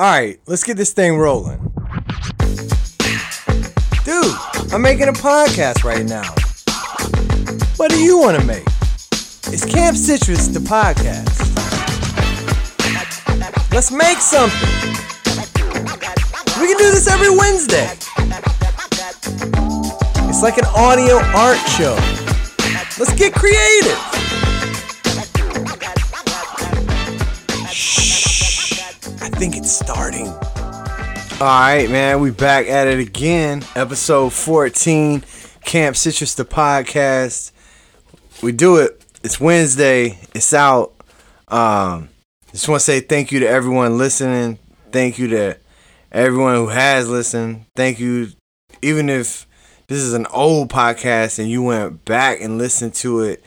All right, let's get this thing rolling. Dude, I'm making a podcast right now. What do you want to make? It's Camp Citrus, the podcast. Let's make something. We can do this every Wednesday. It's like an audio art show. Let's get creative. Think it's starting. All right, man, we back at it again. Episode 14, Camp Citrus the podcast. We do it. It's Wednesday. It's out. Um, just want to say thank you to everyone listening. Thank you to everyone who has listened. Thank you, even if this is an old podcast and you went back and listened to it,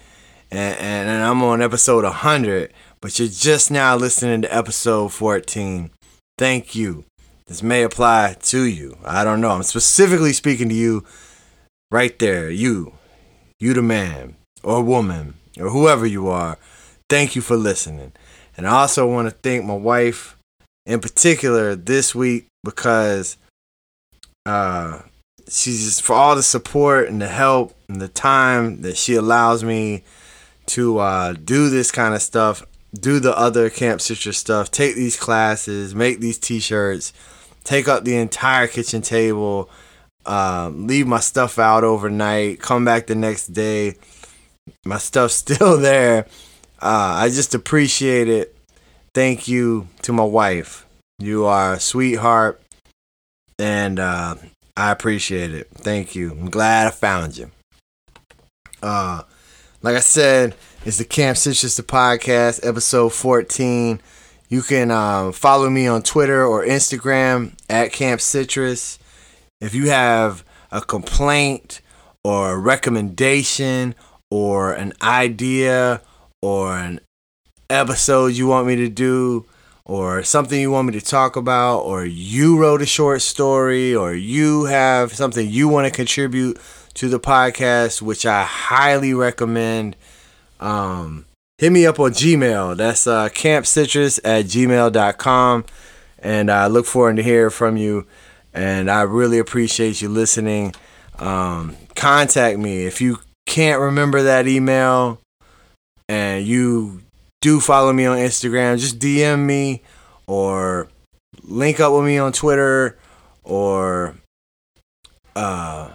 and, and, and I'm on episode 100, but you're just now listening to episode 14. Thank you. This may apply to you. I don't know. I'm specifically speaking to you right there. You. You, the man or woman or whoever you are. Thank you for listening. And I also want to thank my wife in particular this week because uh, she's just for all the support and the help and the time that she allows me to uh, do this kind of stuff, do the other Camp Citrus stuff, take these classes, make these t-shirts, take up the entire kitchen table, um, leave my stuff out overnight, come back the next day, my stuff's still there. Uh, I just appreciate it. Thank you to my wife. You are a sweetheart, and uh, I appreciate it. Thank you. I'm glad I found you. Uh, like I said, it's the Camp Citrus the podcast, episode 14. You can um, follow me on Twitter or Instagram at Camp Citrus. If you have a complaint or a recommendation or an idea or an episode you want me to do or something you want me to talk about or you wrote a short story or you have something you want to contribute to the podcast which i highly recommend um, hit me up on gmail. That's uh, campcitrus at gmail.com and i look forward to hear from you. And i really appreciate you listening. Um, contact me. If you can't remember that email and you do follow me on Instagram, just DM me or link up with me on Twitter or uh,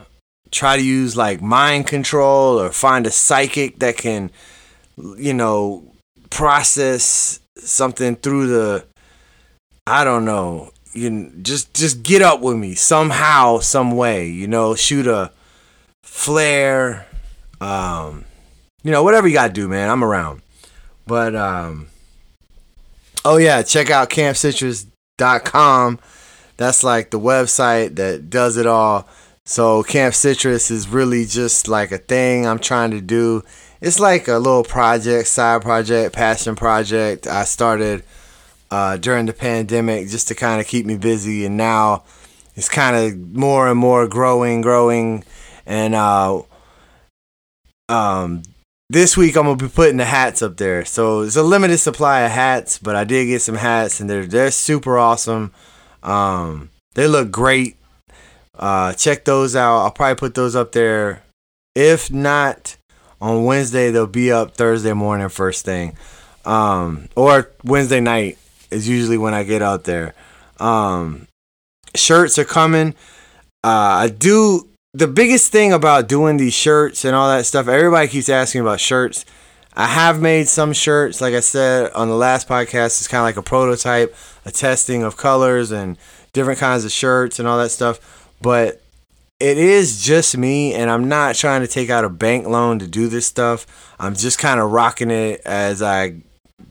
try to use like mind control or find a psychic that can, you know, process something through the, I don't know, you just just get up with me somehow, some way, you know, shoot a flare, um, you know, whatever you gotta do, man. I'm around. But um oh yeah, check out campcitrus.com. That's like the website that does it all. So Camp Citrus is really just like a thing I'm trying to do. It's like a little project, side project, passion project I started uh, during the pandemic just to kind of keep me busy and now it's kind of more and more growing, growing and uh um this week I'm gonna be putting the hats up there. So it's a limited supply of hats, but I did get some hats and they're they're super awesome. Um, they look great. Uh, check those out. I'll probably put those up there. If not on Wednesday, they'll be up Thursday morning first thing. Um, or Wednesday night is usually when I get out there. Um, shirts are coming. Uh, I do the biggest thing about doing these shirts and all that stuff, everybody keeps asking about shirts. I have made some shirts, like I said on the last podcast, it's kind of like a prototype, a testing of colors and different kinds of shirts and all that stuff. But it is just me, and I'm not trying to take out a bank loan to do this stuff. I'm just kind of rocking it as I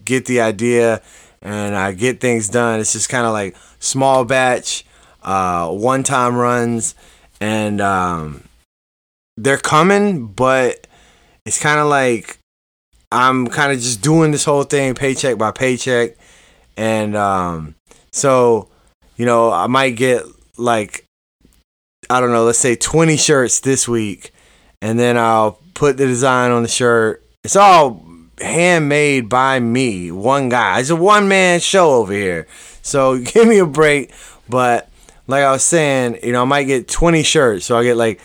get the idea and I get things done. It's just kind of like small batch, uh, one time runs and um, they're coming, but it's kind of like I'm kind of just doing this whole thing paycheck by paycheck, and um, so you know I might get like I don't know, let's say 20 shirts this week, and then I'll put the design on the shirt. It's all handmade by me, one guy. It's a one man show over here. So give me a break. But like I was saying, you know, I might get 20 shirts. So I get like,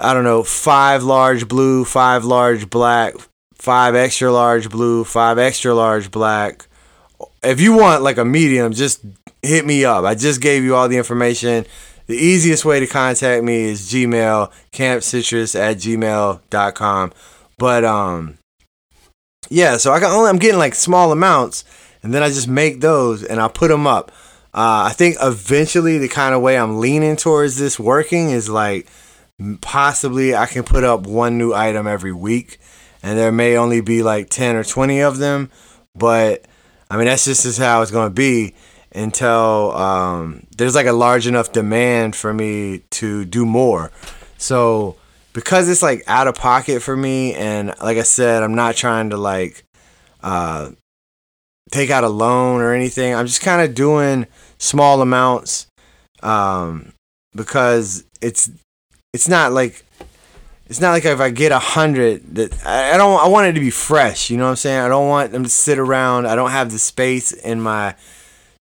I don't know, five large blue, five large black, five extra large blue, five extra large black. If you want like a medium, just hit me up. I just gave you all the information. The easiest way to contact me is Gmail, campcitrus at gmail.com. But um yeah, so I got only I'm getting like small amounts and then I just make those and I put them up. Uh, I think eventually the kind of way I'm leaning towards this working is like possibly I can put up one new item every week and there may only be like 10 or 20 of them, but I mean that's just how it's going to be until um, there's like a large enough demand for me to do more. So because it's like out of pocket for me, and like I said, I'm not trying to like uh, take out a loan or anything. I'm just kind of doing small amounts um, because it's it's not like it's not like if I get a hundred that I don't I want it to be fresh. You know what I'm saying? I don't want them to sit around. I don't have the space in my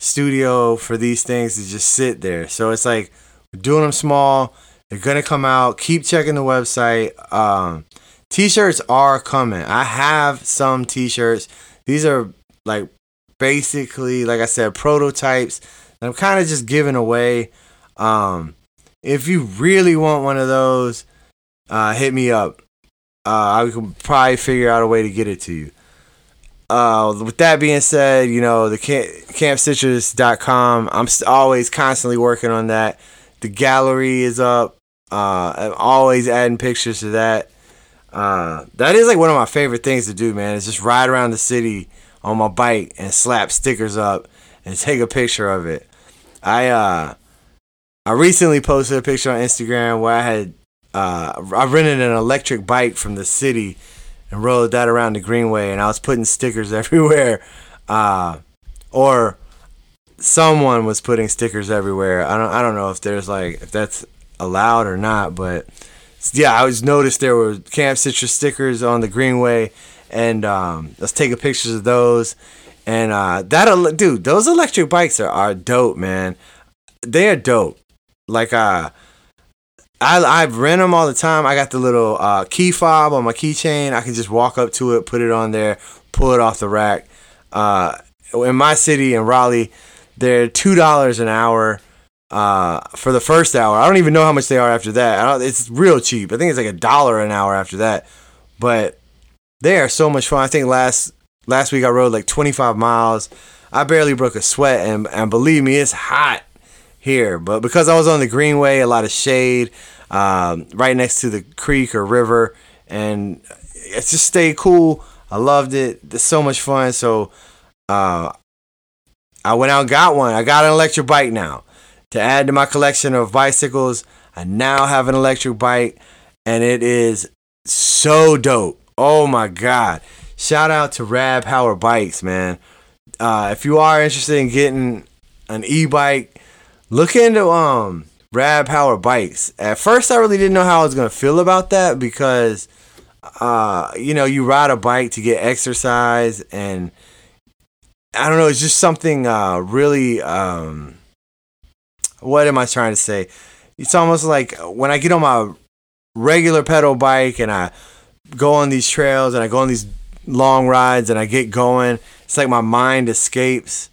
studio for these things to just sit there. So it's like doing them small. They're gonna come out. Keep checking the website. Um, t-shirts are coming. I have some t-shirts. These are like basically, like I said, prototypes. I'm kind of just giving away. Um, if you really want one of those, uh, hit me up. Uh, I can probably figure out a way to get it to you. Uh, with that being said, you know, the camp, campcitrus.com, I'm always constantly working on that. The gallery is up. Uh, I'm always adding pictures to that. Uh, that is like one of my favorite things to do, man. Is just ride around the city on my bike and slap stickers up and take a picture of it. I uh, I recently posted a picture on Instagram where I had uh, I rented an electric bike from the city and rode that around the greenway and I was putting stickers everywhere. Uh, or someone was putting stickers everywhere. I don't I don't know if there's like if that's allowed or not, but yeah, I was noticed there were Camp Citrus stickers on the greenway and um, let's take a pictures of those. And uh, that dude, those electric bikes are, are dope, man. They are dope. Like uh I I rent them all the time. I got the little uh, key fob on my keychain. I can just walk up to it, put it on there, pull it off the rack. Uh, in my city in Raleigh, they're two dollars an hour uh, for the first hour. I don't even know how much they are after that. it's real cheap. I think it's like a dollar an hour after that. But they are so much fun. I think last last week I rode like 25 miles. I barely broke a sweat, and and believe me, it's hot here. But because I was on the Greenway, a lot of shade, um, right next to the creek or river, and it's just stayed cool. I loved it. It's so much fun. So uh, I went out and got one. I got an electric bike now. To add to my collection of bicycles, I now have an electric bike, and it is so dope. Oh my god! Shout out to Rad Power Bikes, man. Uh, if you are interested in getting an e-bike, look into um Rad Power Bikes. At first, I really didn't know how I was gonna feel about that because, uh, you know, you ride a bike to get exercise, and I don't know, it's just something uh, really. Um, what am I trying to say? It's almost like when I get on my regular pedal bike and I go on these trails and I go on these long rides and I get going. It's like my mind escapes,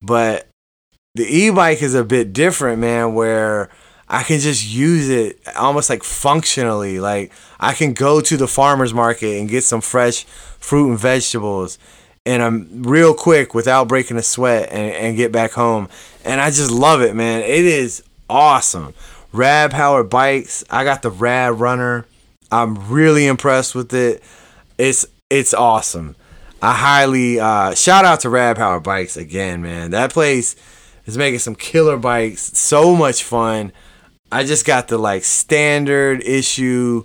but the e-bike is a bit different, man, where I can just use it almost like functionally. Like I can go to the farmer's market and get some fresh fruit and vegetables and I'm real quick without breaking a sweat and, and get back home. And I just love it, man. It is awesome. Rad Power bikes. I got the Rad Runner. I'm really impressed with it. It's it's awesome. I highly uh, shout out to Rad Power Bikes again, man. That place is making some killer bikes. So much fun. I just got the like standard issue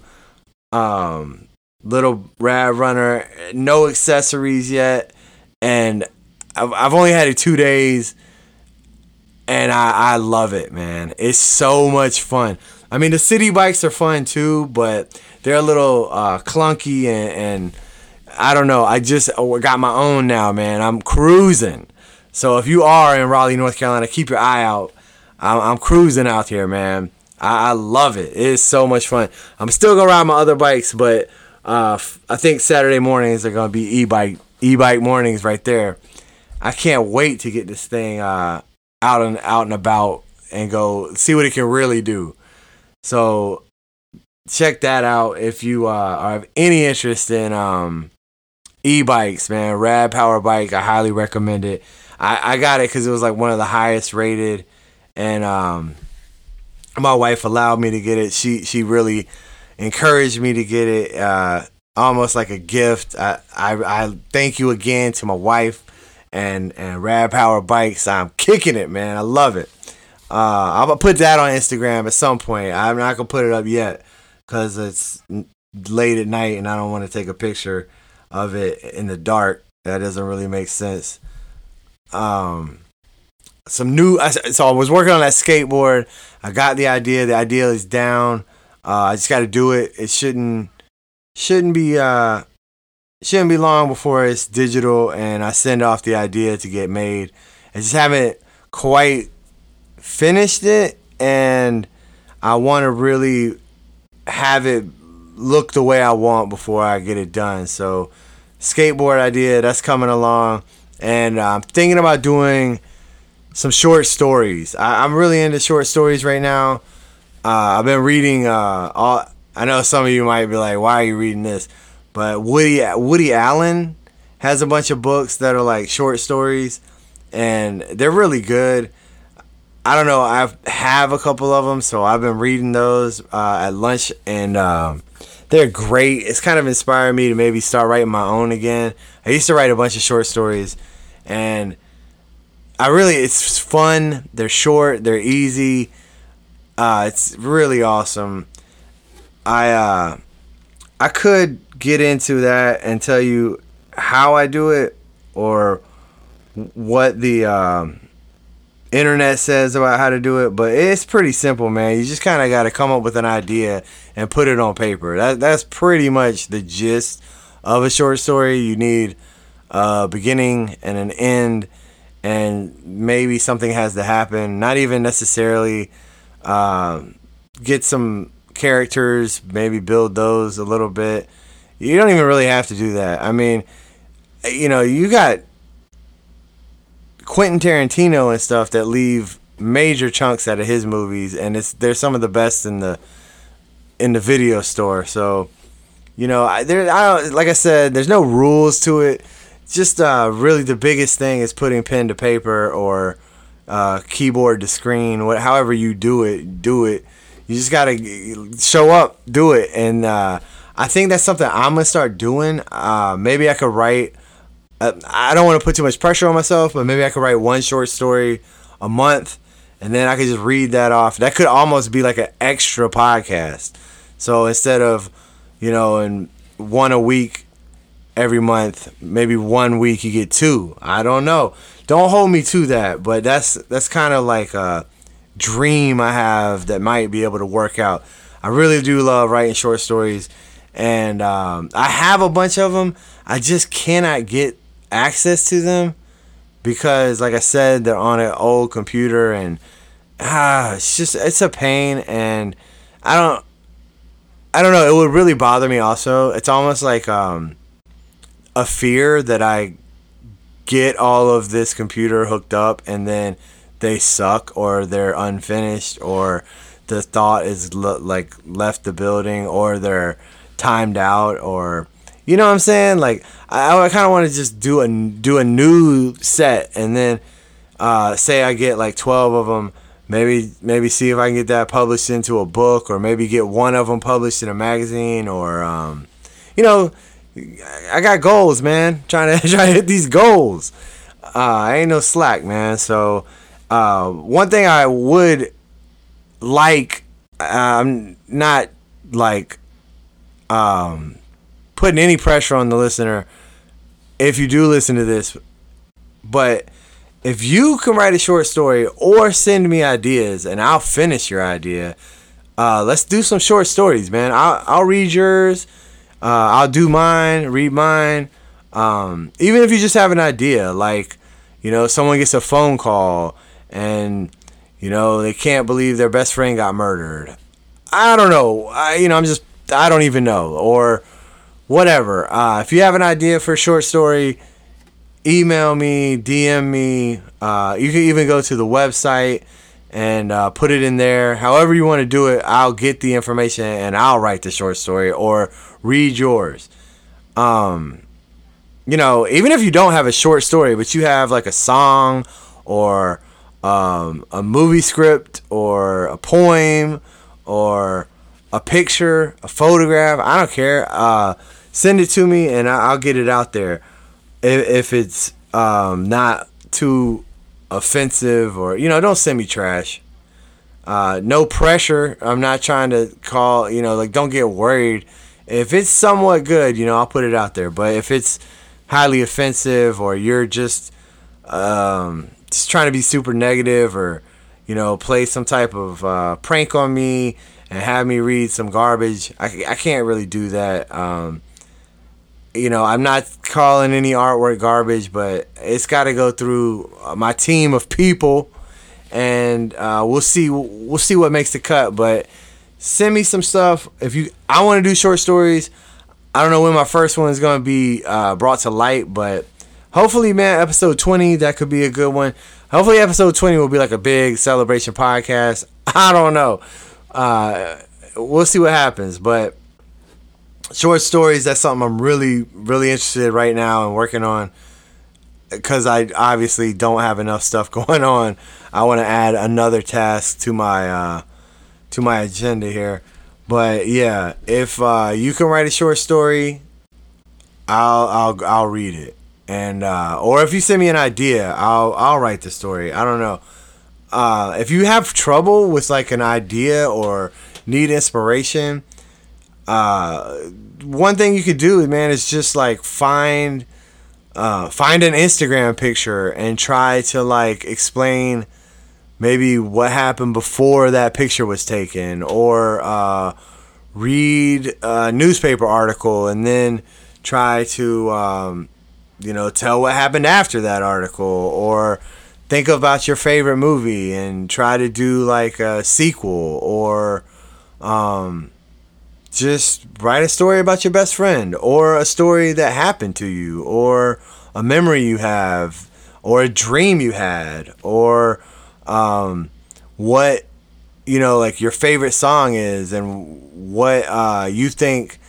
um little rad runner, no accessories yet, and I've, I've only had it two days, and I I love it, man. It's so much fun. I mean, the city bikes are fun too, but they're a little uh, clunky and, and I don't know. I just oh, got my own now, man. I'm cruising. So if you are in Raleigh, North Carolina, keep your eye out. I'm, I'm cruising out here, man. I, I, love it. It is so much fun. I'm still gonna ride my other bikes, but uh, I think Saturday mornings are gonna be e-bike e-bike mornings right there. I can't wait to get this thing uh, out and out and about and go see what it can really do. So check that out if you uh, have any interest in um, e-bikes, man. Rad Power Bike, I highly recommend it. I, I got it because it was like one of the highest rated, and um, my wife allowed me to get it. She she really encouraged me to get it, uh, almost like a gift. I, I I thank you again to my wife and and Rad Power Bikes. I'm kicking it, man. I love it. Uh, I'm gonna put that on Instagram at some point. I'm not gonna put it up yet because it's late at night and I don't want to take a picture of it in the dark. That doesn't really make sense um some new so I was working on that skateboard. I got the idea. The idea is down. Uh, I just got to do it. It shouldn't shouldn't be uh shouldn't be long before it's digital and I send off the idea to get made. I just haven't quite finished it and I want to really have it look the way I want before I get it done. So skateboard idea that's coming along and uh, I'm thinking about doing some short stories. I, am really into short stories right now. Uh, I've been reading uh, all. I know some of you might be like, "Why are you reading this?" But Woody Woody Allen has a bunch of books that are like short stories, and they're really good. I don't know. I have a couple of them, so I've been reading those uh, at lunch, and um, they're great. It's kind of inspired me to maybe start writing my own again. I used to write a bunch of short stories and I really it's fun. They're short. They're easy. Uh, it's really awesome. I uh, I could get into that and tell you how I do it or what the um, internet says about how to do it, but it's pretty simple, man. You just kind of got to come up with an idea and put it on paper. That that's pretty much the gist of a short story. You need a beginning and an end, and maybe something has to happen. Not even necessarily uh, get some characters, maybe build those a little bit. You don't even really have to do that. I mean, you know, you got Quentin Tarantino and stuff that leave major chunks out of his movies, and it's they're some of the best in the in the video store. So, you know, I, there, I don't like I said, there's no rules to it just uh, really the biggest thing is putting pen to paper or uh, keyboard to screen. What, however you do it, do it. You just gotta show up, do it, and uh, I think that's something I'm gonna start doing. Uh, maybe I could write. Uh, I don't want to put too much pressure on myself, but maybe I could write one short story a month, and then I could just read that off. That could almost be like an extra podcast. So instead of, you know, in one a week, every month. Maybe one week you get two. I don't know. Don't hold me to that, but that's that's kind of like a dream I have that might be able to work out. I really do love writing short stories, and um, I have a bunch of them. I just cannot get access to them because, like I said, they're on an old computer, and ah, it's just it's a pain, and I don't. I don't know. It would really bother me. Also, it's almost like um, a fear that I get all of this computer hooked up and then they suck or they're unfinished or the thought is like left the building or they're timed out or you know what I'm saying? Like I, I kind of want to just do a do a new set and then uh, say I get like 12 of them maybe maybe see if I can get that published into a book or maybe get one of them published in a magazine or um, you know I got goals, man. Trying to try to hit these goals. Uh, I ain't no slack, man. So, uh, one thing I would like, I'm um, not like um, putting any pressure on the listener if you do listen to this, but if you can write a short story or send me ideas and I'll finish your idea, uh, let's do some short stories, man. I'll, I'll read yours Uh, I'll do mine, read mine. Um, even if you just have an idea, like, you know, someone gets a phone call and, you know, they can't believe their best friend got murdered. I don't know. I, you know, I'm just, I don't even know. Or whatever. Uh, if you have an idea for a short story, email me, DM me. Uh, you can even go to the website and uh, put it in there. However you want to do it, I'll get the information and I'll write the short story or read yours. Um, you know, even if you don't have a short story, but you have like a song or um, a movie script or a poem or a picture, a photograph, I don't care. Uh, send it to me and I'll get it out there. If, it's um, not too offensive or, you know, don't send me trash. Uh, no pressure. I'm not trying to call, you know, like don't get worried. If it's somewhat good, you know, I'll put it out there. But if it's highly offensive or you're just um, just trying to be super negative or you know play some type of uh, prank on me and have me read some garbage i, I can't really do that um, you know i'm not calling any artwork garbage but it's got to go through my team of people and uh, we'll see we'll see what makes the cut but send me some stuff if you i want to do short stories I don't know when my first one is going to be uh, brought to light, but hopefully, man, episode 20, that could be a good one. Hopefully, episode 20 will be like a big celebration podcast. I don't know. Uh, we'll see what happens, but short stories, that's something I'm really, really interested in right now and working on because I obviously don't have enough stuff going on. I want to add another task to my uh, to my agenda here. But yeah, if uh, you can write a short story, I'll I'll I'll read it. And uh, or if you send me an idea, I'll I'll write the story. I don't know. Uh, if you have trouble with like an idea or need inspiration, uh, one thing you could do, man, is just like find uh, find an Instagram picture and try to like explain maybe what happened before that picture was taken, or uh, read a newspaper article and then try to, um, you know, tell what happened after that article, or think about your favorite movie and try to do like a sequel, or um, just write a story about your best friend, or a story that happened to you, or a memory you have, or a dream you had, or um, what you know like your favorite song is and what uh, you think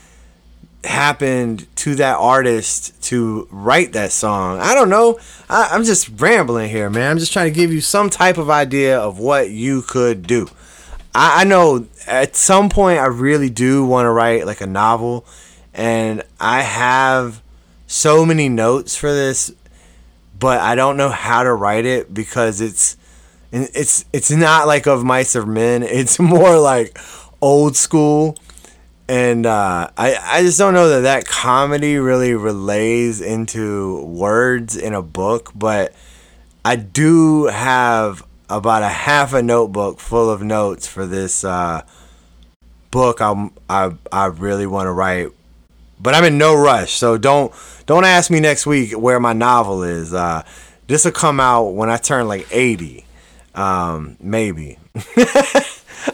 happened to that artist to write that song. I don't know. I, am just rambling here, man. I'm just trying to give you some type of idea of what you could do. I, I know at some point I really do want to write like a novel, and I have so many notes for this, but I don't know how to write it because it's it's it's not like of mice or men. It's more like old school, and uh, I I just don't know that that comedy really relays into words in a book. But I do have about a half a notebook full of notes for this uh, book. I'm I I really want to write, but I'm in no rush. So don't don't ask me next week where my novel is. Uh, this will come out when I turn like eighty. Um, maybe.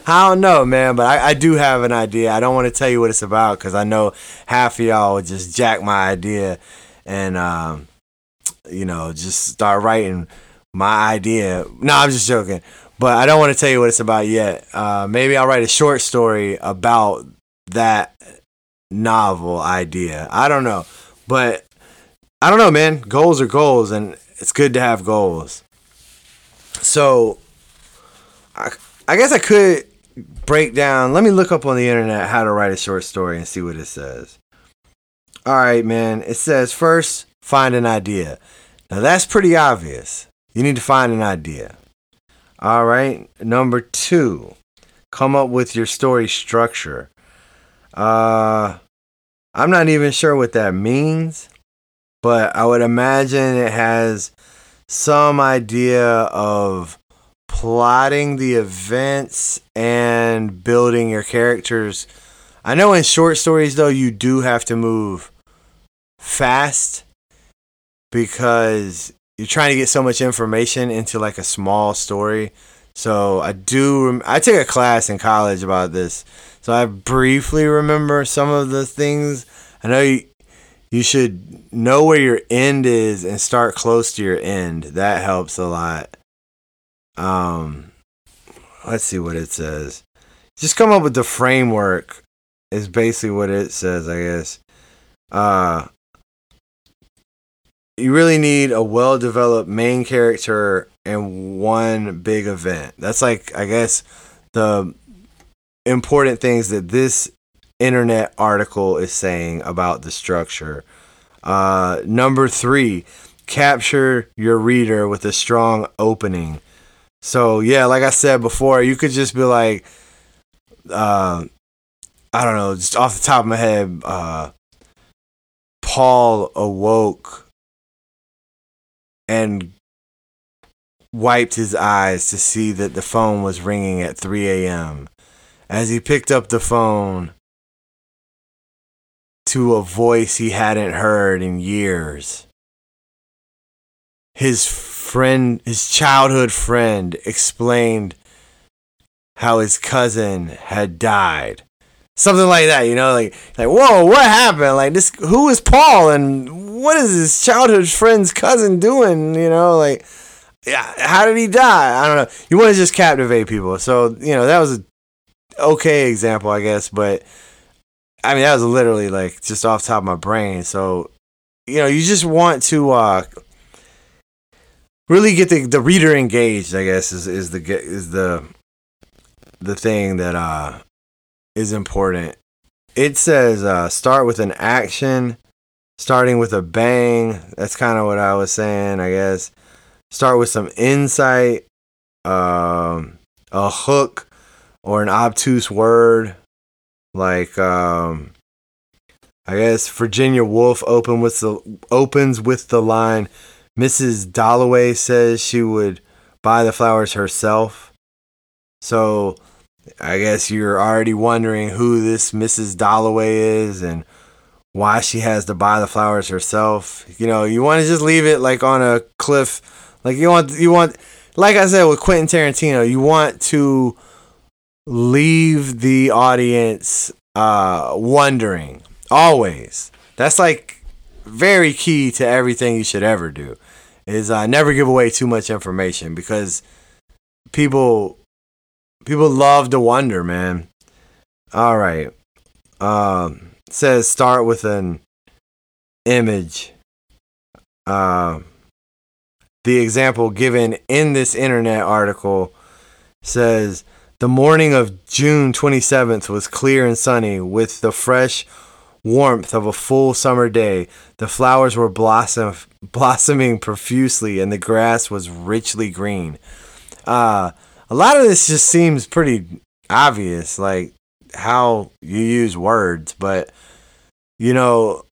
I don't know, man, but I, I do have an idea. I don't want to tell you what it's about because I know half of y'all would just jack my idea and, um, you know, just start writing my idea. No, I'm just joking. But I don't want to tell you what it's about yet. Uh, maybe I'll write a short story about that novel idea. I don't know. But I don't know, man. Goals are goals, and it's good to have goals. So, I, I guess I could break down. Let me look up on the internet how to write a short story and see what it says. All right, man. It says first, find an idea. Now, that's pretty obvious. You need to find an idea. All right. Number two, come up with your story structure. Uh, I'm not even sure what that means, but I would imagine it has some idea of plotting the events and building your characters I know in short stories though you do have to move fast because you're trying to get so much information into like a small story. So I do. I took a class in college about this, so I briefly remember some of the things. I know you, you should know where your end is and start close to your end. That helps a lot. Um, let's see what it says. Just come up with the framework. Is basically what it says, I guess. Uh, you really need a well developed main character and one big event. That's like I guess the important things that this internet article is saying about the structure. Uh, number three, capture your reader with a strong opening. So yeah, like I said before, you could just be like, uh, I don't know, just off the top of my head, uh, Paul awoke and wiped his eyes to see that the phone was ringing at 3 a.m. As he picked up the phone to a voice he hadn't heard in years, his friend, his childhood friend, explained how his cousin had died. Something like that, you know, like like whoa, what happened? Like this, who is Paul, and what is his childhood friend's cousin doing? You know, like, yeah, how did he die? I don't know. You want to just captivate people. So, you know, that was a okay example, I guess, but I mean, that was literally like just off top of my brain. So, you know, you just want to uh, really get the, the reader engaged, I guess, is, is the is the the thing that uh is important. It says uh, start with an action starting with a bang. That's kind of what I was saying, I guess. Start with some insight, um, a hook, or an obtuse word. Like, um, I guess Virginia Woolf open with the, opens with the line Mrs. Dalloway says she would buy the flowers herself. So I guess you're already wondering who this Mrs. Dalloway is and why she has to buy the flowers herself. You know, you want to just leave it like on a cliff. Like you want you want like I said with Quentin Tarantino, you want to leave the audience uh wondering always. That's like very key to everything you should ever do. Is uh, never give away too much information because people people love to wonder, man. All right. Um says start with an image. Uh, the example given in this internet article says the morning of June 27th was clear and sunny with the fresh warmth of a full summer day. The flowers were blossom blossoming profusely and the grass was richly green. Uh, a lot of this just seems pretty obvious, like how you use words, but you know,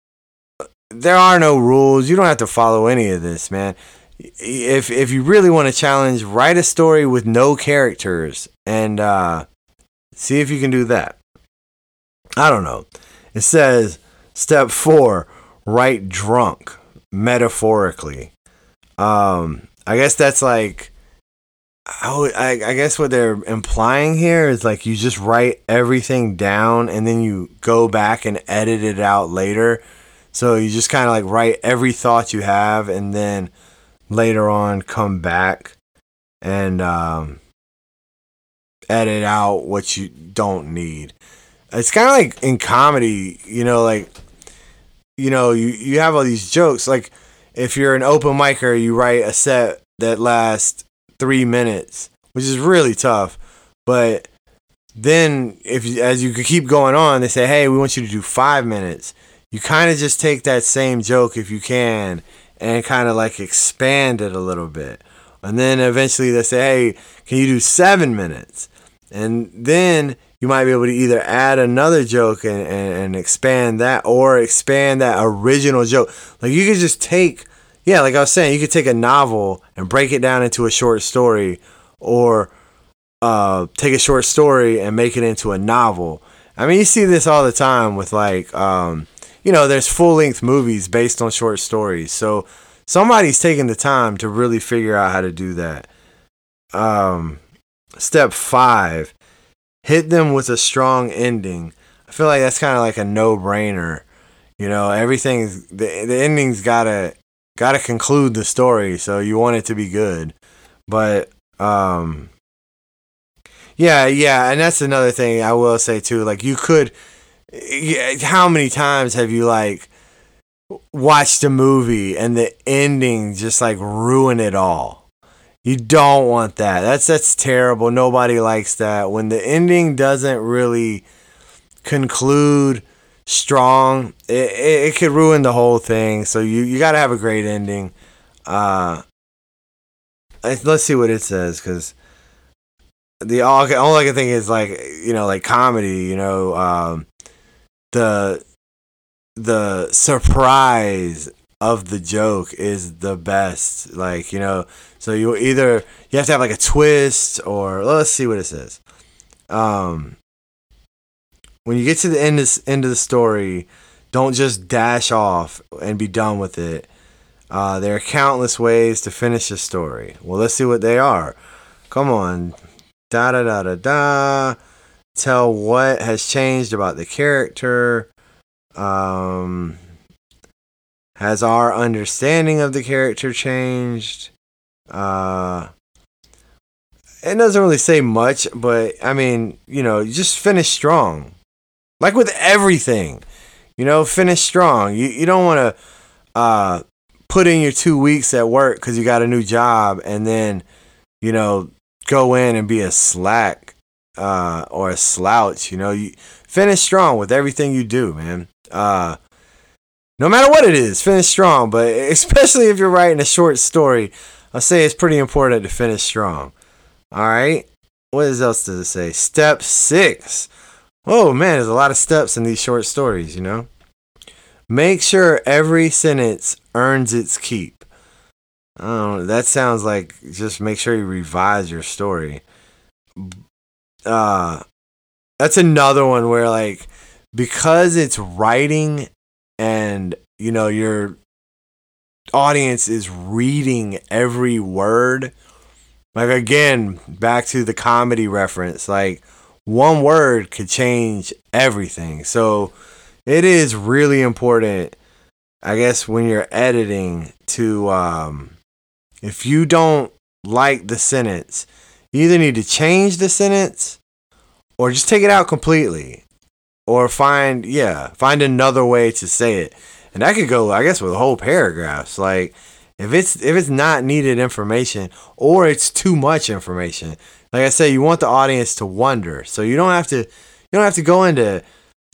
there are no rules. You don't have to follow any of this, man. If if you really want to challenge, write a story with no characters and uh, see if you can do that. I don't know. It says step four: write drunk, metaphorically. Um, I guess that's like. I, I, I guess what they're implying here is like you just write everything down and then you go back and edit it out later. So you just kind of like write every thought you have and then later on come back and um, edit out what you don't need. It's kind of like in comedy, you know, like, you know, you, you have all these jokes. Like, if you're an open micer, you write a set that lasts three minutes, which is really tough. But then, if as you keep going on, they say, "Hey, we want you to do five minutes." You kind of just take that same joke if you can, and kind of like expand it a little bit. And then eventually they say, "Hey, can you do seven minutes?" And then you might be able to either add another joke and, and, and expand that, or expand that original joke. Like you could just take yeah, like I was saying, you could take a novel and break it down into a short story, or uh, take a short story and make it into a novel. I mean, you see this all the time with like, um, you know, there's full length movies based on short stories. So somebody's taking the time to really figure out how to do that. Um, step five, hit them with a strong ending. I feel like that's kind of like a no brainer. You know, everything's the the ending's gotta gotta conclude the story, so you want it to be good. But um, yeah, yeah, and that's another thing I will say too. Like you could how many times have you like watched a movie and the ending just like ruin it all? You don't want that. That's that's terrible. Nobody likes that. When the ending doesn't really conclude strong, it, it, it could ruin the whole thing. So you, you got to have a great ending. Uh, let's see what it says because the all, all I can think is like you know like comedy. You know um, the the surprise of the joke is the best. Like you know, so you either you have to have like a twist or let's see what it says. Um, when you get to the end of, end of the story, don't just dash off and be done with it. Uh, there are countless ways to finish a story. Well, let's see what they are. Come on. Da da da da da. Tell what has changed about the character. Um, has our understanding of the character changed? Uh, it doesn't really say much, but I mean, you know, just finish strong. Like with everything, you know, finish strong. You you don't want to uh, put in your two weeks at work because you got a new job, and then you know go in and be a slack uh, or a slouch. You know, you finish strong with everything you do, man. Uh, no matter what it is, finish strong. But especially if you're writing a short story, I'll say it's pretty important to finish strong. All right. What else does it say? Step six oh man, there's a lot of steps in these short stories, you know? Make sure every sentence earns its keep. Oh, that sounds like just make sure you revise your story. Uh, that's another one where, like, because it's writing and, you know, your audience is reading every word. Like, again, back to the comedy reference, like, one word could change everything. So it is really important, I guess, when you're editing to, um, if you don't like the sentence, you either need to change the sentence or just take it out completely or find, yeah, find another way to say it. And that could go, I guess, with whole paragraphs. Like, if it's if it's not needed information or it's too much information, like I say, you want the audience to wonder. So you don't have to you don't have to go into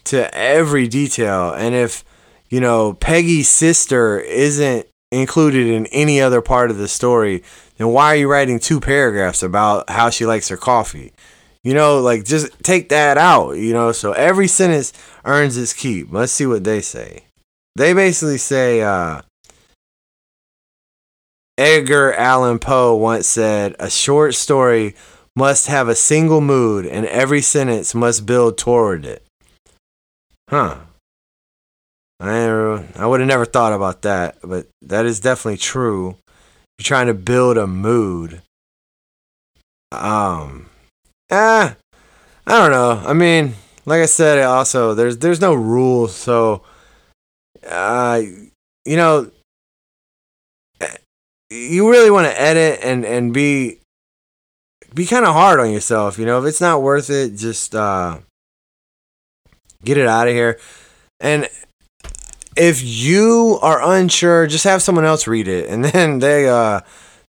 to every detail. And if you know Peggy's sister isn't included in any other part of the story, then why are you writing two paragraphs about how she likes her coffee? You know, like just take that out, you know, so every sentence earns its keep. Let's see what they say. They basically say, uh, Edgar Allan Poe once said, A short story must have a single mood and every sentence must build toward it. Huh. I, I would have never thought about that, but that is definitely true. You're trying to build a mood. Um, ah, I don't know. I mean, like I said, also there's there's no rules, so uh, you know, you really want to edit and and be be kind of hard on yourself. You know, if it's not worth it, just uh, get it out of here. And if you are unsure, just have someone else read it, and then they uh,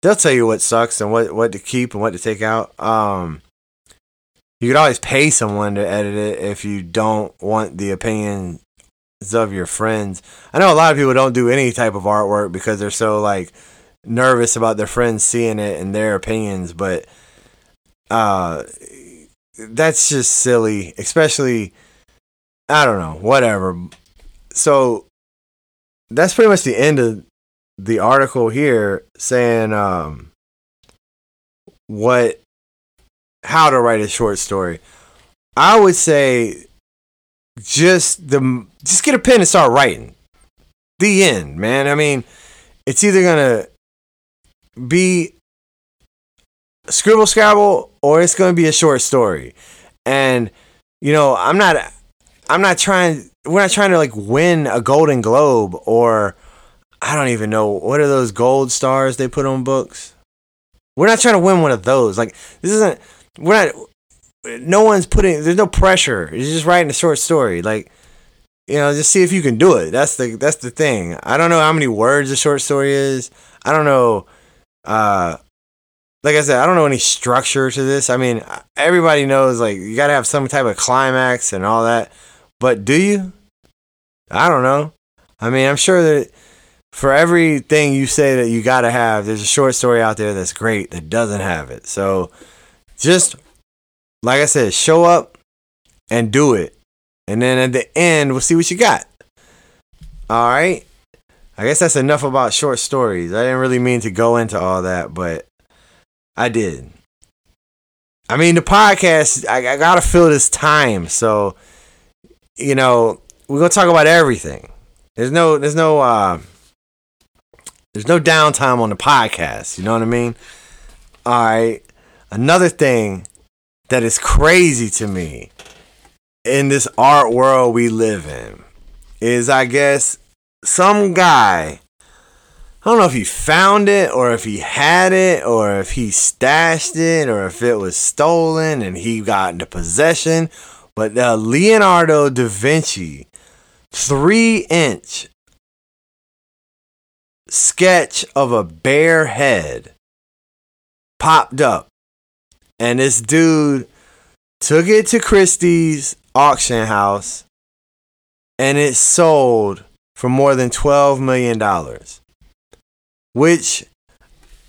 they'll tell you what sucks and what what to keep and what to take out. Um, you could always pay someone to edit it if you don't want the opinions of your friends. I know a lot of people don't do any type of artwork because they're so like nervous about their friends seeing it and their opinions, but uh that's just silly, especially I don't know, whatever. So that's pretty much the end of the article here saying um what how to write a short story. I would say just the just get a pen and start writing. The end, man. I mean, it's either gonna be scribble scrabble or it's gonna be a short story. And you know, I'm not I'm not trying we're not trying to like win a golden globe or I don't even know what are those gold stars they put on books. We're not trying to win one of those. Like this isn't we're not no one's putting there's no pressure. You're just writing a short story. Like you know, just see if you can do it. That's the that's the thing. I don't know how many words a short story is. I don't know uh like I said, I don't know any structure to this. I mean, everybody knows like you got to have some type of climax and all that. But do you? I don't know. I mean, I'm sure that for everything you say that you got to have, there's a short story out there that's great that doesn't have it. So just like I said, show up and do it. And then at the end, we'll see what you got. All right. I guess that's enough about short stories. I didn't really mean to go into all that, but I did. I mean, the podcast, I, I got to fill this time. So, you know, we're to talk about everything. There's no, there's no, uh, there's no downtime on the podcast. You know what I mean? All right. Another thing that is crazy to me in this art world we live in is, I guess, some guy. I don't know if he found it or if he had it or if he stashed it or if it was stolen and he got into possession. But uh, Leonardo da Vinci, three inch sketch of a bear head popped up. And this dude took it to Christie's auction house and it sold for more than $12 million. Which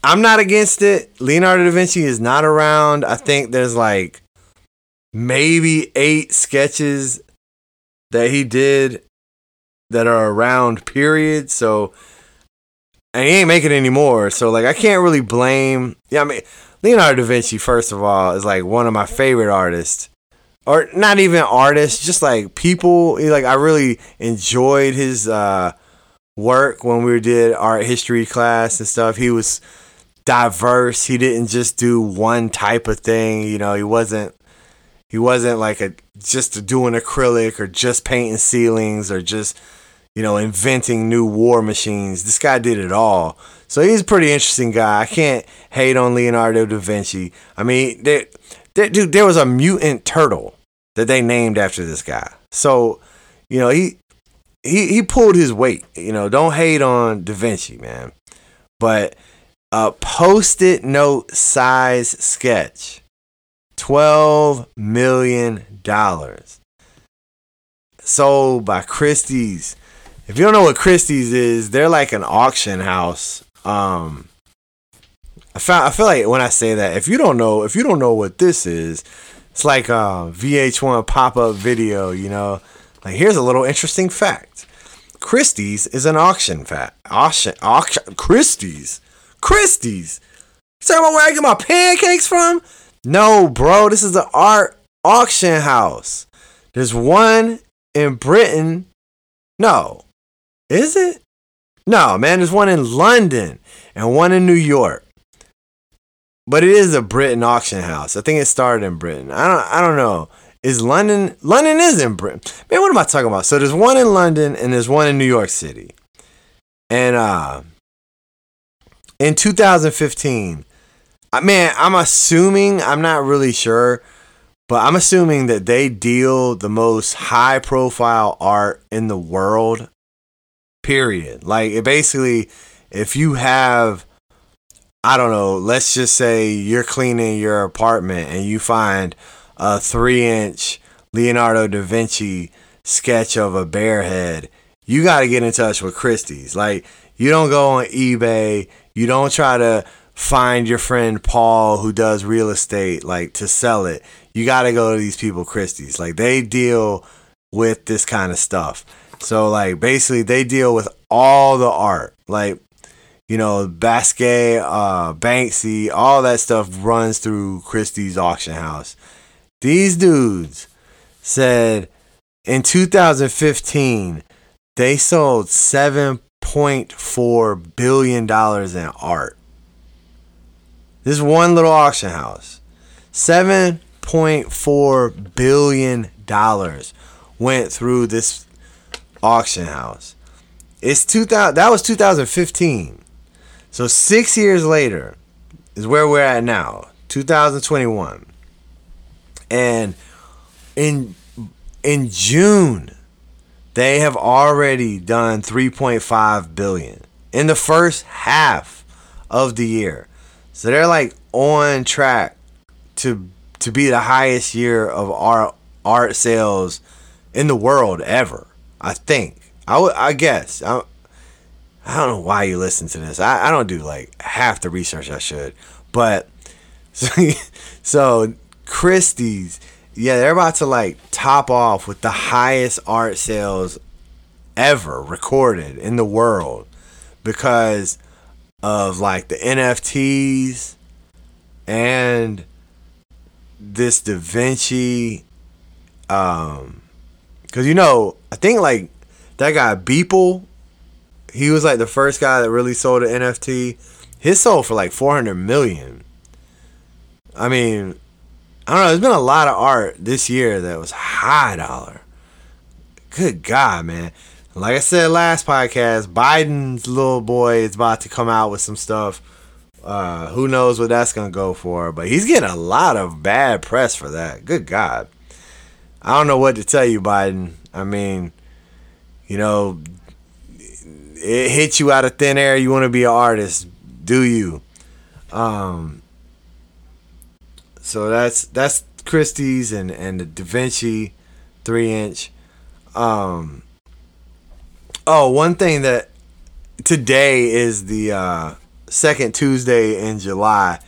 I'm not against it. Leonardo da Vinci is not around. I think there's like maybe eight sketches that he did that are around, period. So and he ain't making any more. So like I can't really blame. Yeah, I mean Leonardo da Vinci, first of all, is like one of my favorite artists. Or not even artists, just like people. Like I really enjoyed his uh, work when we did art history class and stuff. He was diverse. He didn't just do one type of thing. You know, he wasn't he wasn't like a just doing acrylic or just painting ceilings or just you know, inventing new war machines. This guy did it all. So he's a pretty interesting guy. I can't hate on Leonardo da Vinci. I mean, there, there, dude, there was a mutant turtle that they named after this guy. So, you know, he he he pulled his weight. You know, don't hate on Da Vinci, man. But a post-it note size sketch, twelve million dollars, sold by Christie's if you don't know what Christie's is, they're like an auction house. Um, I found I feel like when I say that, if you don't know, if you don't know what this is, it's like a VH1 pop up video. You know, like here's a little interesting fact: Christie's is an auction fat. Auction, auction. Christie's, Christie's. Talking about where I get my pancakes from? No, bro. This is an art auction house. There's one in Britain. No, is it? No, man, there's one in London and one in New York. But it is a Britain auction house. I think it started in Britain. I don't I don't know. Is London London is in Britain. Man, what am I talking about? So there's one in London and there's one in New York City. And uh in 2015, I man, I'm assuming, I'm not really sure, but I'm assuming that they deal the most high profile art in the world Period. Like it basically, if you have, I don't know, let's just say you're cleaning your apartment and you find a three inch Leonardo da Vinci sketch of a bear head, you got to get in touch with Christie's. Like, you don't go on eBay, you don't try to find your friend Paul who does real estate, like to sell it. You got to go to these people, Christie's. Like, they deal with this kind of stuff. So like basically they deal with all the art. Like, you know, Basquiat, uh, Banksy, all that stuff runs through Christie's auction house. These dudes said in 2015, they sold 7.4 billion dollars in art. This one little auction house, 7.4 billion dollars went through this auction house. It's 2000 that was 2015. So 6 years later is where we're at now, 2021. And in in June they have already done 3.5 billion in the first half of the year. So they're like on track to to be the highest year of art art sales in the world ever. I think. I would. I guess. I, I don't know why you listen to this. I, I don't do like half the research I should. But so, so Christie's, yeah, they're about to like top off with the highest art sales ever recorded in the world because of like the NFTs and this Da Vinci um cuz you know, I think like that guy Beeple, he was like the first guy that really sold an NFT. His sold for like 400 million. I mean, I don't know, there's been a lot of art this year that was high dollar. Good God, man. Like I said last podcast, Biden's little boy is about to come out with some stuff. Uh, who knows what that's gonna go for? But he's getting a lot of bad press for that. Good God. I don't know what to tell you, Biden. I mean, you know, it hits you out of thin air. You want to be an artist, do you? Um, so that's that's Christie's and and the Da Vinci three inch. Um, oh, one thing that today is the uh, second Tuesday in July,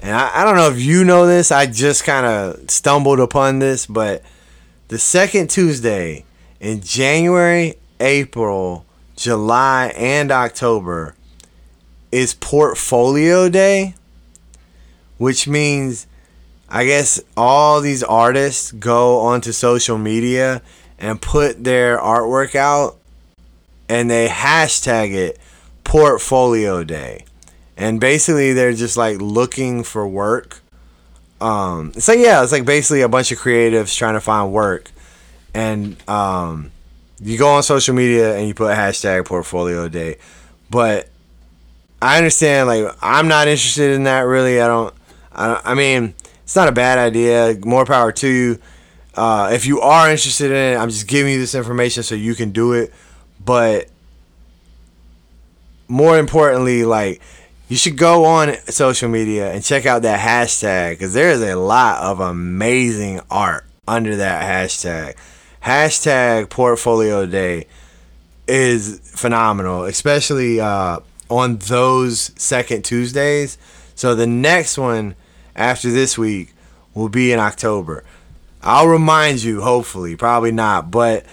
and I, I don't know if you know this. I just kind of stumbled upon this, but the second Tuesday in January April, July, and October is Portfolio Day, which means I guess all these artists go onto social media and put their artwork out and they hashtag it Portfolio Day. And basically, they're just like looking for work. Um, so yeah, it's like basically a bunch of creatives trying to find work, and um, you go on social media and you put hashtag portfolio day. But I understand, like, I'm not interested in that really. I don't, I, don't, I mean, it's not a bad idea. More power to you. Uh, if you are interested in it, I'm just giving you this information so you can do it. But more importantly, like, you should go on social media and check out that hashtag because there is a lot of amazing art under that hashtag hashtag portfolio day is phenomenal, especially uh, on those second Tuesdays. So the next one after this week will be in October. I'll remind you, hopefully, probably not, but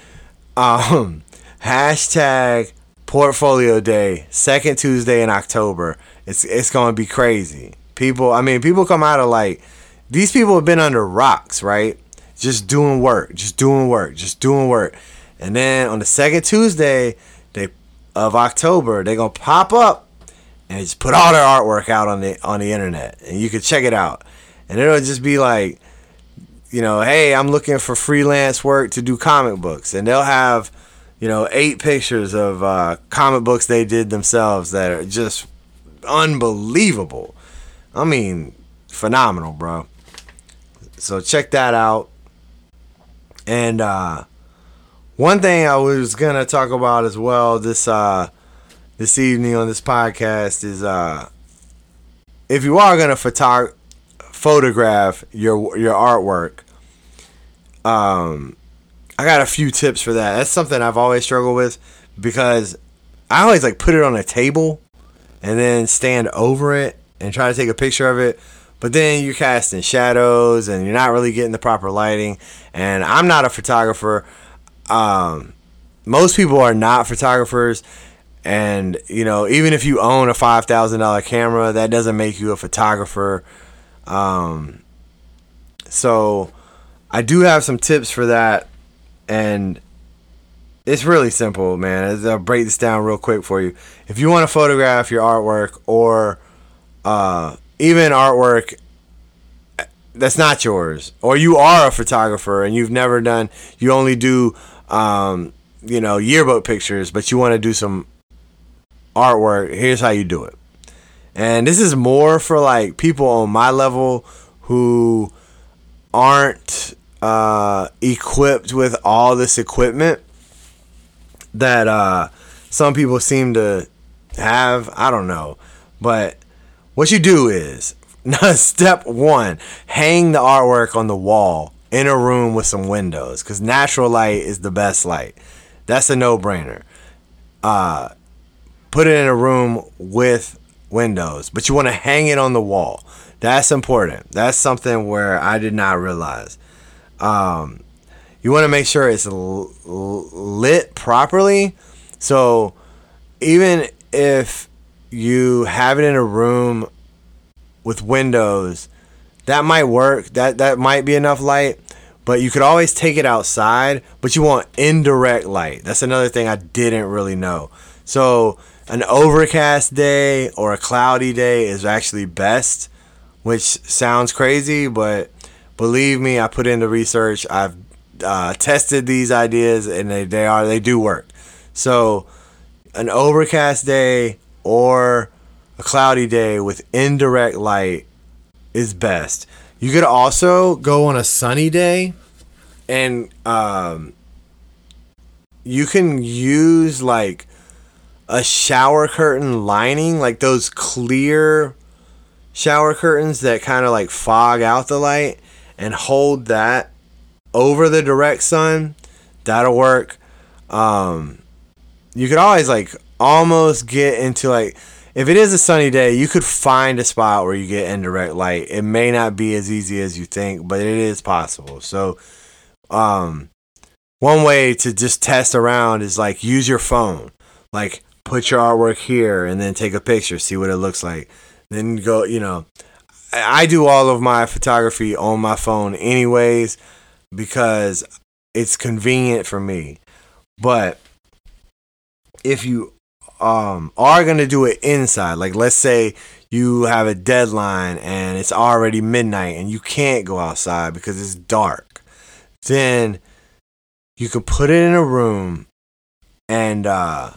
um, hashtag portfolio day, second Tuesday in October. It's it's gonna be crazy. People, I mean, people come out of like these people have been under rocks, right? just doing work, just doing work, just doing work. And then on the second Tuesday they of October, they're gonna pop up and just put all their artwork out on the on the internet, and you can check it out. And it'll just be like, you know, hey, I'm looking for freelance work to do comic books, and they'll have, you know, eight pictures of uh, comic books they did themselves that are just unbelievable. I mean, phenomenal, bro. So check that out. And uh, one thing I was gonna talk about as well this uh, this evening on this podcast is uh, if you are gonna photog- photograph your your artwork, um, I got a few tips for that. That's something I've always struggled with because I always like put it on a table and then stand over it and try to take a picture of it but then you're casting shadows and you're not really getting the proper lighting. And I'm not a photographer. Um, most people are not photographers. And, you know, even if you own a $5,000 camera, that doesn't make you a photographer. Um, so I do have some tips for that. and it's really simple, man. I'll break this down real quick for you. If you want to photograph your artwork or uh, even artwork that's not yours, or you are a photographer and you've never done, you only do, um, you know, yearbook pictures, but you want to do some artwork, here's how you do it. And this is more for like people on my level who aren't uh, equipped with all this equipment that uh, some people seem to have. I don't know. But what you do is step one hang the artwork on the wall in a room with some windows because natural light is the best light. That's a no brainer. Uh, put it in a room with windows, but you want to hang it on the wall. That's important. That's something where I did not realize. Um, you want to make sure it's l- lit properly. So even if you have it in a room with windows, that might work. That that might be enough light. But you could always take it outside, but you want indirect light. That's another thing I didn't really know. So an overcast day or a cloudy day is actually best, which sounds crazy, but believe me, I put in the research. I've uh, tested these ideas, and they, they are they do work. So, an overcast day or a cloudy day with indirect light is best. You could also go on a sunny day, and um, you can use like a shower curtain lining, like those clear shower curtains that kind of like fog out the light, and hold that over the direct sun, that'll work. Um, you could always like almost get into like if it is a sunny day, you could find a spot where you get indirect light. It may not be as easy as you think, but it is possible. So, um, one way to just test around is like use your phone. Like put your artwork here and then take a picture, see what it looks like. Then go, you know, I do all of my photography on my phone anyways because it's convenient for me. But if you um, are going to do it inside, like let's say you have a deadline and it's already midnight and you can't go outside because it's dark, then you can put it in a room and uh,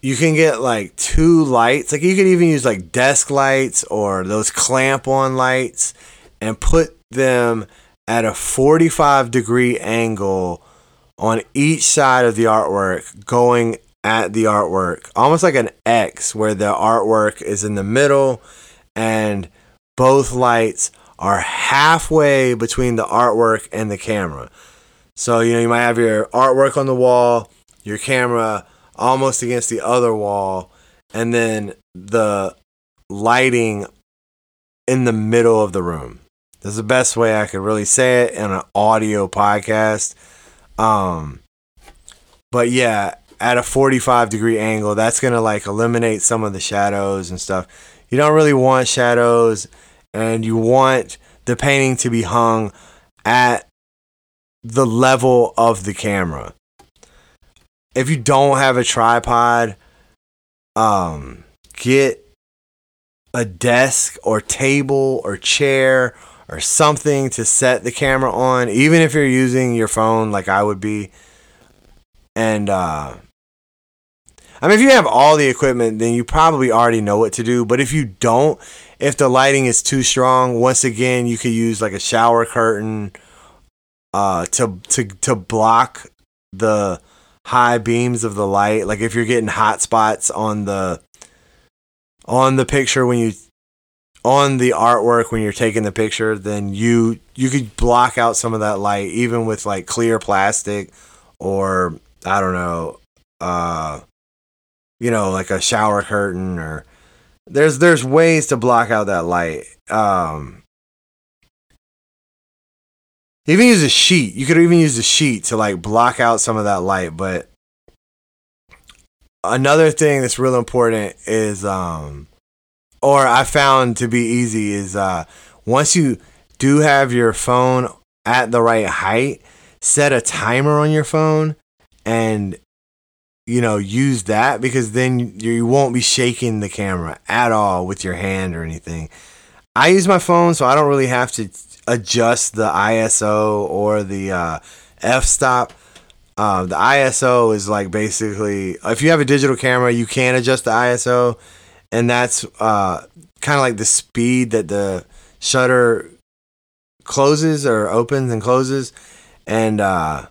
you can get like two lights. Like you could even use like desk lights or those clamp on lights and put them at a 45 degree angle on each side of the artwork going at the artwork almost like an X where the artwork is in the middle and both lights are halfway between the artwork and the camera. So, you know, you might have your artwork on the wall, your camera almost against the other wall, and then the lighting in the middle of the room. That's the best way I could really say it in an audio podcast. Um, but yeah, at a 45 degree angle, that's gonna like eliminate some of the shadows and stuff. You don't really want shadows, and you want the painting to be hung at the level of the camera. If you don't have a tripod, um, get a desk or table or chair or something to set the camera on, even if you're using your phone like I would be. And uh, I mean, if you have all the equipment, then you probably already know what to do. But if you don't, if the lighting is too strong, once again, you could use like a shower curtain uh, to to to block the high beams of the light. Like if you're getting hot spots on the on the picture when you on the artwork when you're taking the picture, then you you could block out some of that light even with like clear plastic or I don't know, uh you know, like a shower curtain or there's there's ways to block out that light. Um even use a sheet. You could even use a sheet to like block out some of that light, but another thing that's real important is um or I found to be easy is uh, once you do have your phone at the right height, set a timer on your phone and you know use that because then you won't be shaking the camera at all with your hand or anything. I use my phone so I don't really have to adjust the ISO or the uh, f stop. Uh, the ISO is like basically if you have a digital camera, you can adjust the ISO, and that's uh, kind of like the speed that the shutter closes or opens and closes, and uh,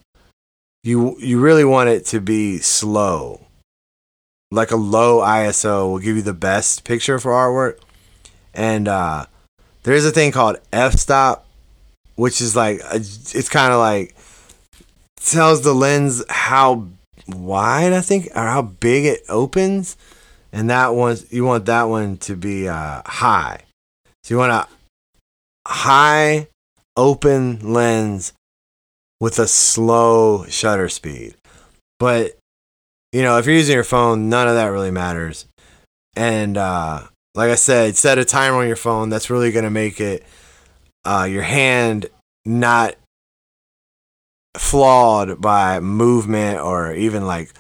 you you really want it to be slow. Like a low ISO will give you the best picture for artwork, and uh, there's a thing called f stop, which is like a, it's kind of like tells the lens how wide I think or how big it opens, and that one you want that one to be uh, high. So you want a high open lens with a slow shutter speed. But you know, if you're using your phone, none of that really matters. And uh, like I said, set a timer on your phone. That's really gonna make it uh, your hand not flawed by movement or even like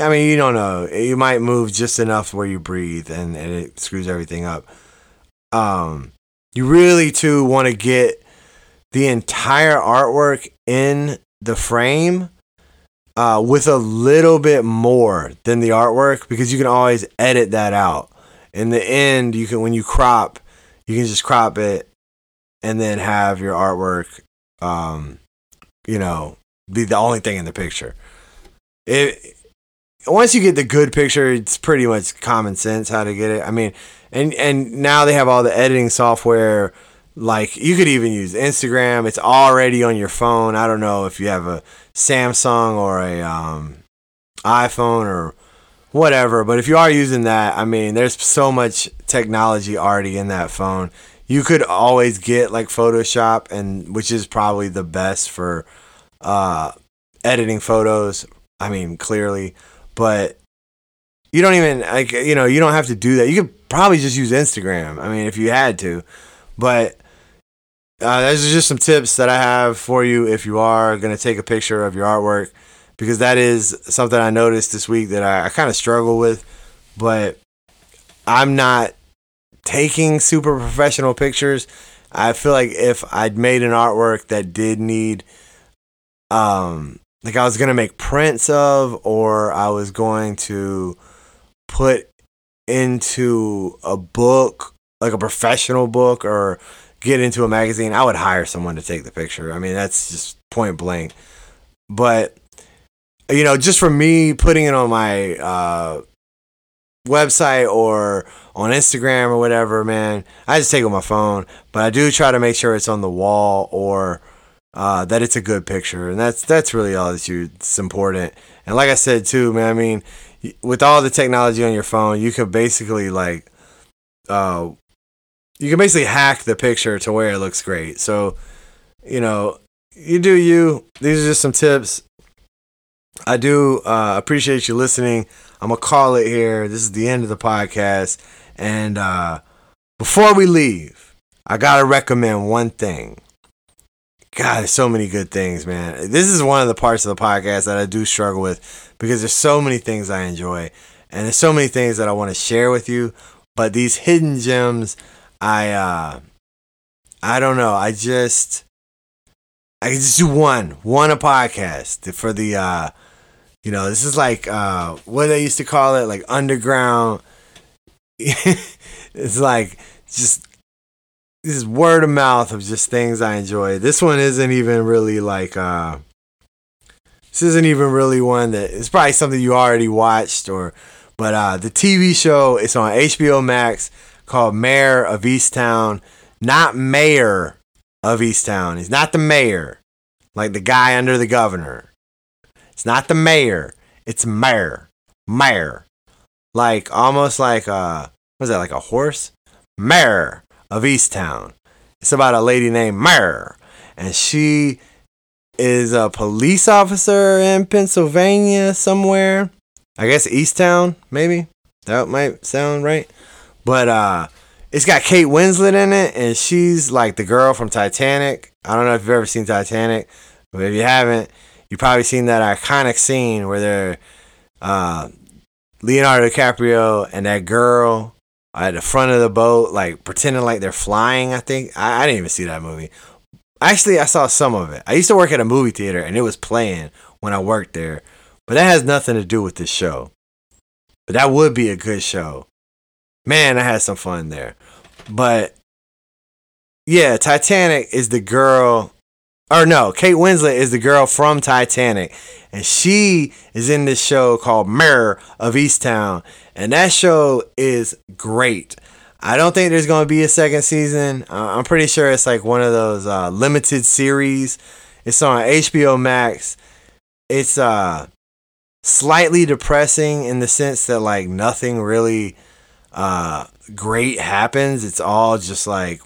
I mean you don't know. You might move just enough where you breathe and, and it screws everything up. Um you really too want to get the entire artwork in the frame uh, with a little bit more than the artwork because you can always edit that out. In the end you can when you crop you can just crop it and then have your artwork um, you know, be the only thing in the picture. It once you get the good picture, it's pretty much common sense how to get it. I mean, and and now they have all the editing software. Like you could even use Instagram. It's already on your phone. I don't know if you have a Samsung or a um, iPhone or whatever, but if you are using that, I mean, there's so much technology already in that phone you could always get like Photoshop and which is probably the best for uh, editing photos. I mean, clearly, but you don't even like you know you don't have to do that. You could probably just use Instagram. I mean, if you had to, but uh, those are just some tips that I have for you if you are gonna take a picture of your artwork because that is something I noticed this week that I, I kind of struggle with, but I'm not taking super professional pictures. I feel like if I'd made an artwork that did need, um, like I was gonna make prints of, or I was going to put into a book, like a professional book, or get into a magazine, I would hire someone to take the picture. I mean, that's just point blank. But you know, just for me putting it on my uh, website or on Instagram or whatever, man, I just take it on my phone. But I do try to make sure it's on the wall or uh, that it's a good picture, and that's that's really all that's. It's important. And like I said too, man, I mean, with all the technology on your phone, you could basically like, uh, you can basically hack the picture to where it looks great. So, you know, you do you. These are just some tips. I do uh, appreciate you listening. I'm gonna call it here. This is the end of the podcast. And uh, before we leave, I gotta recommend one thing. God, there's so many good things, man. This is one of the parts of the podcast that I do struggle with because there's so many things I enjoy, and there's so many things that I want to share with you. But these hidden gems, I uh, I don't know. I just I can just do one, one a podcast for the uh, you know, this is like uh, what they used to call it, like underground it's like just this is word of mouth of just things I enjoy. This one isn't even really like uh this isn't even really one that it's probably something you already watched or but uh the TV show it's on HBO Max called Mayor of Easttown. Not Mayor of Easttown. He's not the mayor. Like the guy under the governor. It's not the mayor. It's mayor. Mayor like almost like a was that like a horse? Mare of Easttown. It's about a lady named Mare, and she is a police officer in Pennsylvania somewhere. I guess Easttown, maybe. That might sound right. But uh it's got Kate Winslet in it, and she's like the girl from Titanic. I don't know if you've ever seen Titanic, But if you haven't, you've probably seen that iconic scene where they're uh, Leonardo DiCaprio and that girl at the front of the boat, like pretending like they're flying. I think I, I didn't even see that movie. Actually, I saw some of it. I used to work at a movie theater and it was playing when I worked there, but that has nothing to do with this show. But that would be a good show. Man, I had some fun there. But yeah, Titanic is the girl or no, Kate Winslet is the girl from Titanic, and she is in this show called Mirror of Easttown, and that show is great. I don't think there's to be a second season. Uh, I'm pretty sure it's like one of those uh, limited series. It's on HBO Max. It's uh slightly depressing in the sense that like nothing really uh great happens. It's all just like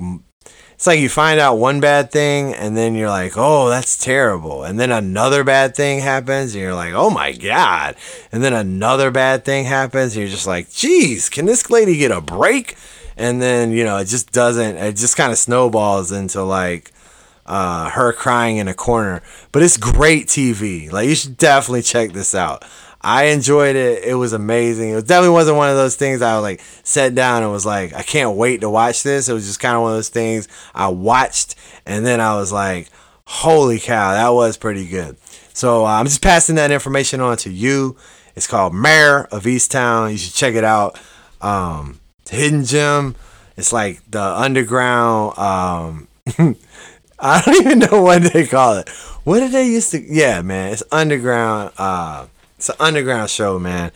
it's like you find out one bad thing and then you're like, oh, that's terrible. And then another bad thing happens and you're like, oh my God. And then another bad thing happens and you're just like, geez, can this lady get a break? And then, you know, it just doesn't, it just kind of snowballs into like, uh, her crying in a corner. But it's great TV. Like, you should definitely check this out. I enjoyed it. It was amazing. It definitely wasn't one of those things I was like sat down and was like, I can't wait to watch this. It was just kind of one of those things I watched and then I was like, holy cow, that was pretty good. So uh, I'm just passing that information on to you. It's called Mayor of Easttown. You should check it out. Um, hidden gem. It's like the underground. Um, I don't even know what they call it. What did they used to? Yeah, man, it's underground. Uh, it's an underground show, man.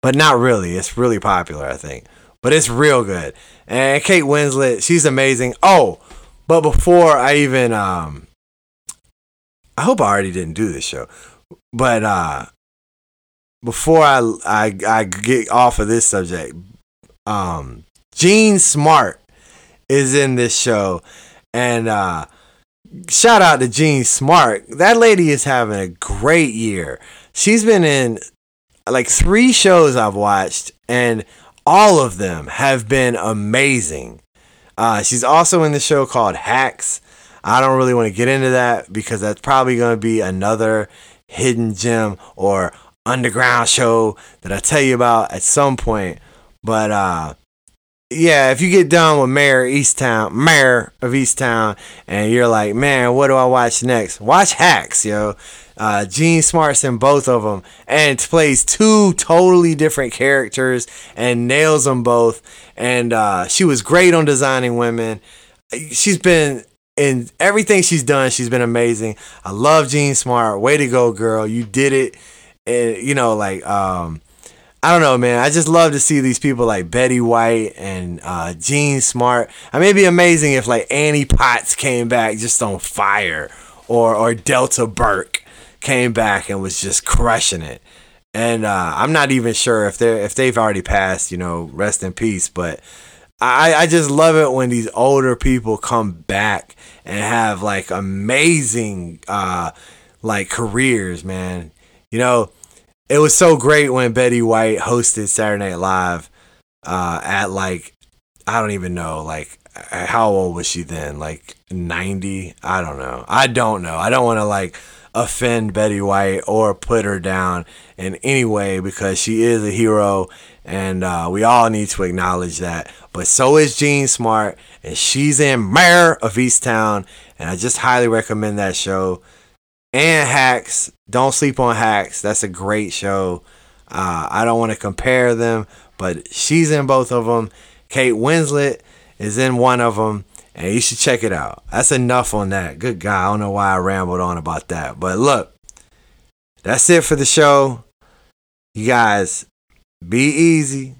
But not really. It's really popular, I think. But it's real good. And Kate Winslet, she's amazing. Oh, but before I even um I hope I already didn't do this show. But uh before I I I get off of this subject, um Jean Smart is in this show and uh shout out to Jean Smart. That lady is having a great year she's been in like three shows I've watched, and all of them have been amazing. Uh, she's also in the show called Hacks. I don't really want to get into that because that's probably going to be another hidden gem or underground show that I tell you about at some point. But uh, yeah, if you get done with Mare Easttown, Mayor of Easttown, and you're like, man, what do I watch next? Watch Hacks, yo. Uh, Jean Smart's in both of them and plays two totally different characters and nails them both. And uh, she was great on designing women. She's been in everything she's done. She's been amazing. I love Jean Smart. Way to go, girl! You did it. And you know, like um, I don't know, man. I just love to see these people like Betty White and uh, Jean Smart. I mean, it'd be amazing if like Annie Potts came back just on fire, or or Delta Burke came back and was just crushing it. And uh, I'm not even sure if they're if they've already passed, you know, rest in peace. But I, I just love it when these older people come back and have like amazing uh, like careers, man. You know, it was so great when Betty White hosted Saturday Night Live uh, at like I don't even know, like how old was she then? Like 90? I don't know. I don't know. I don't want to like offend Betty White or put her down in any way because she is a hero and uh, we all need to acknowledge that. But so is Jean Smart and she's in Mayor of Easttown and I just highly recommend that show. And Hacks, don't sleep on Hacks. That's a great show. Uh, I don't want to compare them, but she's in both of them. Kate Winslet is in one of them and you should check it out. That's enough on that. Good guy. I don't know why I rambled on about that. But look, that's it for the show. You guys, be easy.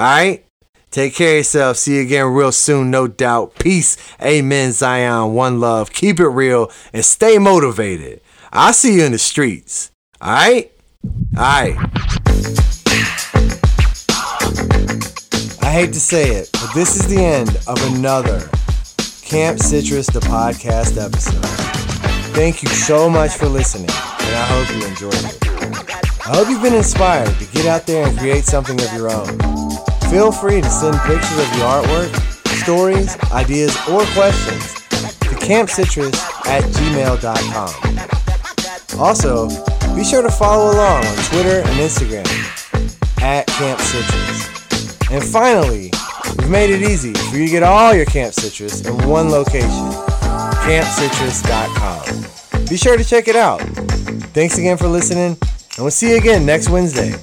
All right? Take care of yourself. See you again real soon, no doubt. Peace. Amen. Zion. One love. Keep it real and stay motivated. I'll see you in the streets. All right? All right. I hate to say it, but this is the end of another Camp Citrus, the podcast episode. Thank you so much for listening, and I hope you enjoyed it. I hope you've been inspired to get out there and create something of your own. Feel free to send pictures of your artwork, stories, ideas, or questions to campcitrus at gmail.com. Also, be sure to follow along on Twitter and Instagram at Camp Citrus. And finally, we've made it easy for you to get all your Camp Citrus in one location campcitrus.com. Be sure to check it out. Thanks again for listening, and we'll see you again next Wednesday.